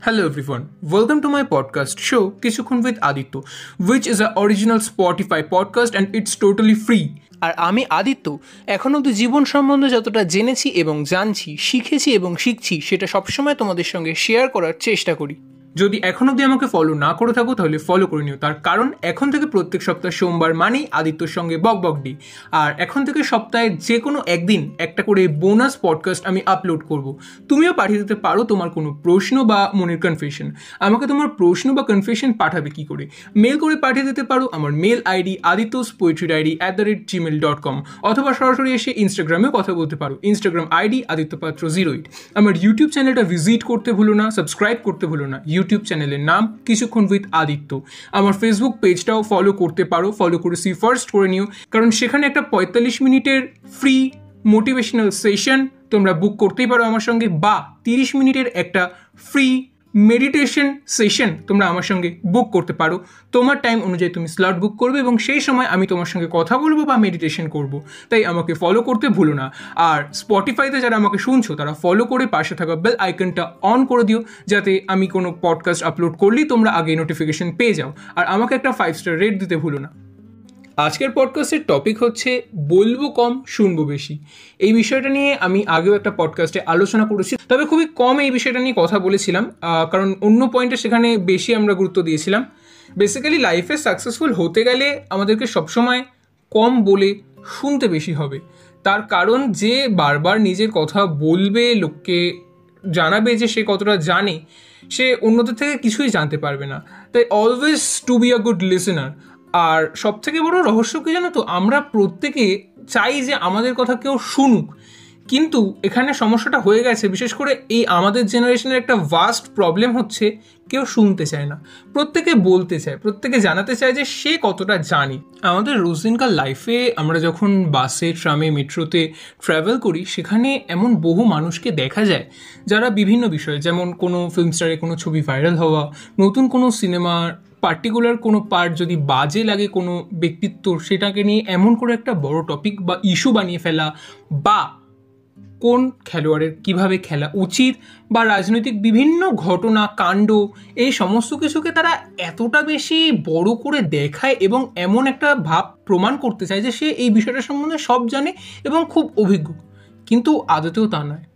Hello everyone, welcome to my podcast show Kisukhun with Aditya, which is an original Spotify podcast and it's totally free. আর আমি আদিত্য এখন অব্দি জীবন সম্বন্ধে যতটা জেনেছি এবং জানছি শিখেছি এবং শিখছি সেটা সবসময় তোমাদের সঙ্গে শেয়ার করার চেষ্টা করি যদি এখন অবধি আমাকে ফলো না করে থাকো, তাহলে ফলো করে নিও। তার কারণ, এখন থেকে প্রত্যেক সপ্তাহ সোমবার মানেই আদিত্যর সঙ্গে বক বক ডি। আর এখন থেকে সপ্তাহে যে কোনো একদিন একটা করে বোনাস পডকাস্ট আমি আপলোড করব। তুমিও পাঠিয়ে দিতে পারো তোমার কোনো প্রশ্ন বা মনের কনফিউশন আমাকে তোমার প্রশ্ন বা কনফিউশন পাঠাবে কি করে? মেল করে পাঠিয়ে দিতে পারো আমার mail ID Adityas poetry diary at the rate Gmail dot com অথবা সরাসরি এসে ইনস্টাগ্রামেও কথা বলতে পারো। Instagram ID Adityapatra zero eight আমার ইউটিউব চ্যানেলটা ভিজিট করতে ভুলো না সাবস্ক্রাইব করতে ভুলো না। ইউটিউব চ্যানেলের নাম কিছুক্ষণ উইথ আদিত্য। আমার ফেসবুক পেজটাও ফলো করতে পারো ফলো করে সি ফার্স্ট করে নিও। কারণ সেখানে একটা পঁয়তাল্লিশ মিনিটের ফ্রি মোটিভেশনাল সেশন তোমরা বুক করতেই পারো আমার সঙ্গে, বা তিরিশ মিনিটের একটা ফ্রি মেডিটেশন সেশন তোমরা আমার সঙ্গে বুক করতে পারো। তোমার টাইম অনুযায়ী তুমি স্লট বুক করবে এবং সেই সময় আমি তোমার সঙ্গে কথা বলব বা মেডিটেশন করব। তাই আমাকে ফলো করতে ভুলো না। আর স্পটিফাইতে যারা আমাকে শুনছো, তারা ফলো করে পাশে থাকা বেল আইকনটা অন করে দিও, যাতে আমি কোনো পডকাস্ট আপলোড করলেই তোমরা আগে নোটিফিকেশন পেয়ে যাও। আর আমাকে একটা ফাইভ স্টার রেট দিতে ভুলো না। আজকের পডকাস্টের টপিক হচ্ছে, বলব কম, শুনব বেশি। এই বিষয়টা নিয়ে আমি আগেও একটা পডকাস্টে আলোচনা করেছি, তবে খুবই কম এই বিষয়টা নিয়ে কথা বলেছিলাম কারণ অন্য পয়েন্টে সেখানে বেশি আমরা গুরুত্ব দিয়েছিলাম। বেসিক্যালি লাইফে সাকসেসফুল হতে গেলে আমাদেরকে সবসময় কম বলে শুনতে বেশি হবে। তার কারণ যে বারবার নিজের কথা বলবে, লোককে জানাবে যে সে কতটা জানে, সে অন্যদের থেকে কিছুই জানতে পারবে না। তাই always to be a good listener আর সব থেকে বড় রহস্য কি জানো তো? আমরা প্রত্যেকে চাই যে আমাদের কথা কেউ শুনুক। কিন্তু এখানে সমস্যাটা হয়ে গেছে, বিশেষ করে এই আমাদের জেনারেশনের একটা ভাস্ট প্রবলেম হচ্ছে কেউ শুনতে চায় না, প্রত্যেকে বলতে চায়, প্রত্যেকে জানাতে চায় যে সে কতটা জানে। আমাদের রোজদিনকার লাইফে আমরা যখন বাসে ট্রামে মেট্রোতে ট্রাভেল করি, সেখানে এমন বহু মানুষকে দেখা যায় যারা বিভিন্ন বিষয়ে, যেমন কোনো ফিল্ম স্টারে কোনো ছবি ভাইরাল হওয়া, নতুন কোনো সিনেমার পার্টিকুলার কোনো পার্ট যদি বাজে লাগে কোনো ব্যক্তিত্ব, সেটাকে নিয়ে এমন করে একটা বড় টপিক বা ইস্যু বানিয়ে ফেলা, বা কোন খেলোয়াড়ের কীভাবে খেলা উচিত বা রাজনৈতিক বিভিন্ন ঘটনা, কাণ্ড, এই সমস্ত কিছুকে তারা এতটা বেশি বড় করে দেখায় এবং এমন একটা ভাব প্রমাণ করতে চায় যে সে এই বিষয়টা সম্বন্ধে সব জানে এবং খুব অভিজ্ঞ। কিন্তু আদতেও তা নয়।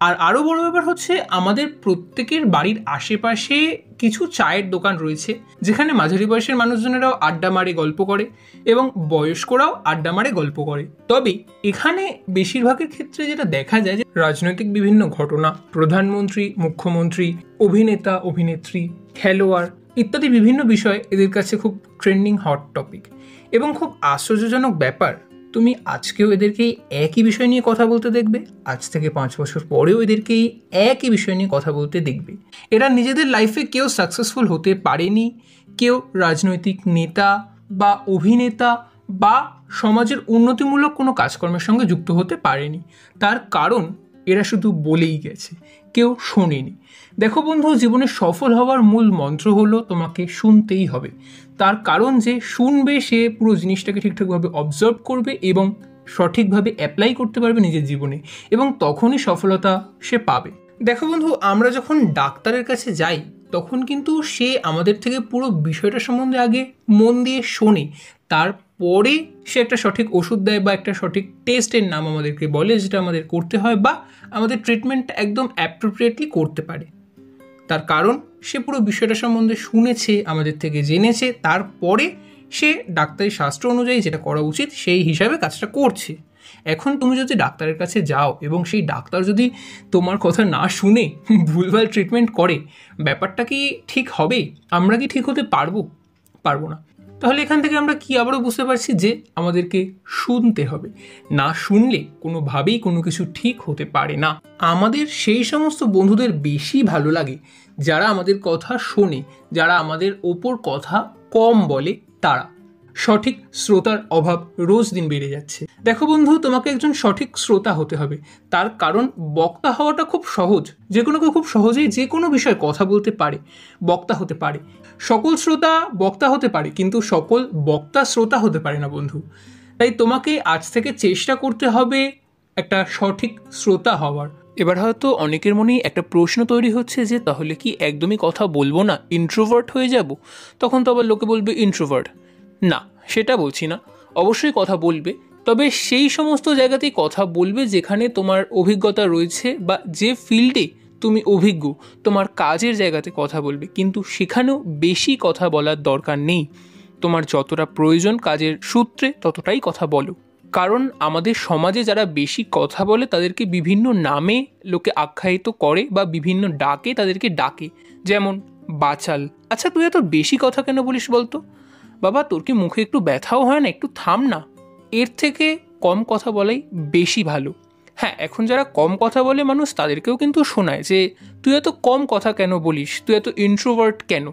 আর আরও বড় ব্যাপার হচ্ছে, আমাদের প্রত্যেকের বাড়ির আশেপাশে কিছু চায়ের দোকান রয়েছে, যেখানে মাঝারি বয়সের মানুষজনেরাও আড্ডা মারে, গল্প করে এবং বয়স্করাও আড্ডা মারে, গল্প করে। তবে এখানে বেশিরভাগের ক্ষেত্রে যেটা দেখা যায় যে, রাজনৈতিক বিভিন্ন ঘটনা, প্রধানমন্ত্রী, মুখ্যমন্ত্রী, অভিনেতা, অভিনেত্রী, খেলোয়াড় ইত্যাদি বিভিন্ন বিষয় এদের কাছে খুব ট্রেন্ডিং হট টপিক এবং খুব আশ্চর্যজনক ব্যাপার তুমি আজকেও এদেরকে একই বিষয় নিয়ে কথা বলতে দেখবে, আজ থেকে পাঁচ বছর পরেও এদেরকেই একই বিষয় নিয়ে কথা বলতে দেখবে। এরা নিজেদের লাইফে কেউ সাকসেসফুল হতে পারেনি, কেউ রাজনৈতিক নেতা বা অভিনেতা বা সমাজের উন্নতিমূলক কোনো কাজকর্মের সঙ্গে যুক্ত হতে পারেনি। তার কারণ এরা শুধু বলেই গেছে, কেউ শোনেনি। দেখো বন্ধু, জীবনে সফল হওয়ার মূল মন্ত্র হলো তোমাকে শুনতেই হবে। তার কারণ যে শুনবে, সে পুরো জিনিসটাকে ঠিকঠাকভাবে অবজার্ভ করবে এবং সঠিকভাবে অ্যাপ্লাই করতে পারবে নিজের জীবনে এবং তখনই সফলতা সে পাবে। দেখো বন্ধু, আমরা যখন ডাক্তারের কাছে যাই, তখন কিন্তু সে আমাদের থেকে পুরো বিষয়টা সম্বন্ধে আগে মন দিয়ে শোনে। তারপরে সে একটা সঠিক ওষুধ দেয় বা একটা সঠিক টেস্টের নাম আমাদেরকে বলে যেটা আমাদের করতে হয় বা আমাদের ট্রিটমেন্ট একদম অ্যাপ্রোপ্রিয়েটলি করতে পারে। তার কারণ, সে পুরো বিষয়টা সম্বন্ধে শুনেছে, আমাদের থেকে জেনেছে, তারপরে সে ডাক্তারি শাস্ত্র অনুযায়ী যেটা করা উচিত সেই হিসাবে কাজটা করছে। এখন তুমি যদি ডাক্তারের কাছে যাও এবং সেই ডাক্তার যদি তোমার কথা না শুনে ভুলভাল ট্রিটমেন্ট করে, ব্যাপারটা কি ঠিক হবে? আমরা কি ঠিক হতে পারব? পারব না। তাহলে এখান থেকে আমরা কি আবারও বুঝতে পারছি যে আমাদেরকে শুনতে হবে? না শুনলে কোনোভাবেই কোনো কিছু ঠিক হতে পারে না। আমাদের সেই সমস্ত বন্ধুদের বেশি ভালো লাগে যারা আমাদের কথা শোনে, যারা আমাদের ওপর কথা কম বলে তারা। সঠিক শ্রোতার অভাব রোজ দিন বেড়ে যাচ্ছে। দেখো বন্ধু, তোমাকে একজন সঠিক শ্রোতা হতে হবে। তার কারণ বক্তা হওয়াটা খুব সহজ। যে কোনো কেউ খুব সহজেই যে কোনো বিষয়ে কথা বলতে পারে, বক্তা হতে পারে। সকল শ্রোতা বক্তা হতে পারে, কিন্তু সকল বক্তা শ্রোতা হতে পারে না বন্ধু। তাই তোমাকে আজ থেকে চেষ্টা করতে হবে একটা সঠিক শ্রোতা হওয়ার। এবার হয়তো অনেকের মনেই একটা প্রশ্ন তৈরি হচ্ছে যে, তাহলে কি একদমই কথা বলব না? ইন্ট্রোভার্ট হয়ে যাব? তখন তো আবার লোকে বলবে ইন্ট্রোভার্ট না, সেটা বলছি না। অবশ্যই কথা বলবে। তবে সেই সমস্ত জায়গাতেই কথা বলবে যেখানে তোমার অভিজ্ঞতা রয়েছে বা যে ফিল্ডে তুমি অভিজ্ঞ, তোমার কাজের জায়গাতে কথা বলবে। কিন্তু সেখানেও বেশি কথা বলার দরকার নেই। তোমার যতটা প্রয়োজন কাজের সূত্রে ততটাই কথা বলো। কারণ আমাদের সমাজে যারা বেশি কথা বলে তাদেরকে বিভিন্ন নামে লোকে আখ্যায়িত করে বা বিভিন্ন ডাকে তাদেরকে ডাকে। যেমন বাচাল। আচ্ছা তুই এত বেশি কথা কেন বলিস বলতো? বাবা, তোর কি মুখে একটু ব্যথাও হয় না? একটু থাম না। এর থেকে কম কথা বলাই বেশি ভালো। হ্যাঁ এখন যারা কম কথা বলে মানুষ, তাদেরকেও কিন্তু শোনায় যে, তুই এত কম কথা কেন বলিস? তুই এত ইন্ট্রোভার্ট কেন?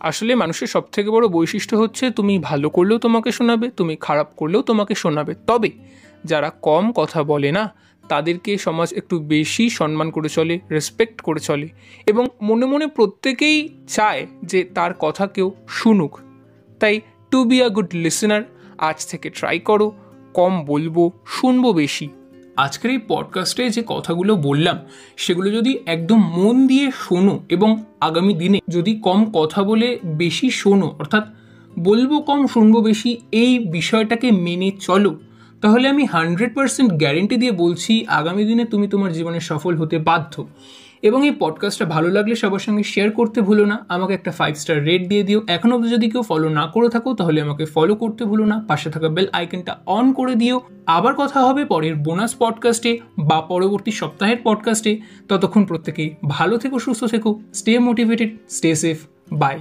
আসলে মানুষের সব থেকে বড় বৈশিষ্ট্য হচ্ছে, তুমি ভালো করলেও তোমাকে শোনাবে, তুমি খারাপ করলেও তোমাকে শোনাবে। তবে যারা কম কথা বলে না, তাদেরকে সমাজ একটু বেশি সম্মান করে চলে রেসপেক্ট করে চলে। এবং মনে মনে প্রত্যেকেই চায় যে, তার কথা কেউ শুনুক। তাই to be a good listener আজ থেকে ট্রাই করো, কম বলব, শুনব বেশি। আজকের এই পডকাস্টে যে কথাগুলো বললাম, সেগুলো যদি একদম মন দিয়ে শোনো এবং আগামী দিনে যদি কম কথা বলে বেশি শোনো, অর্থাৎ বলব কম, শুনব বেশি, এই বিষয়টাকে মেনে চলো, তাহলে আমি হান্ড্রেড পার্সেন্ট গ্যারেন্টি দিয়ে বলছি, আগামী দিনে তুমি তোমার জীবনে সফল হতে বাধ্য। এবং এই পডকাস্টটা ভালো লাগলে সবার সঙ্গে শেয়ার করতে ভুলো না। আমাকে একটা ফাইভ স্টার রেট দিয়ে দিও। এখন অবধি যদি কেউ ফলো না করে থাকো, তাহলে আমাকে ফলো করতে ভুলো না। পাশে থাকা বেল আইকনটা অন করে দিও। আবার কথা হবে পরের বোনাস পডকাস্টে বা পরবর্তী সপ্তাহের পডকাস্টে ততক্ষণ প্রত্যেকেই ভালো থেকো, সুস্থ থেকো stay motivated stay safe bye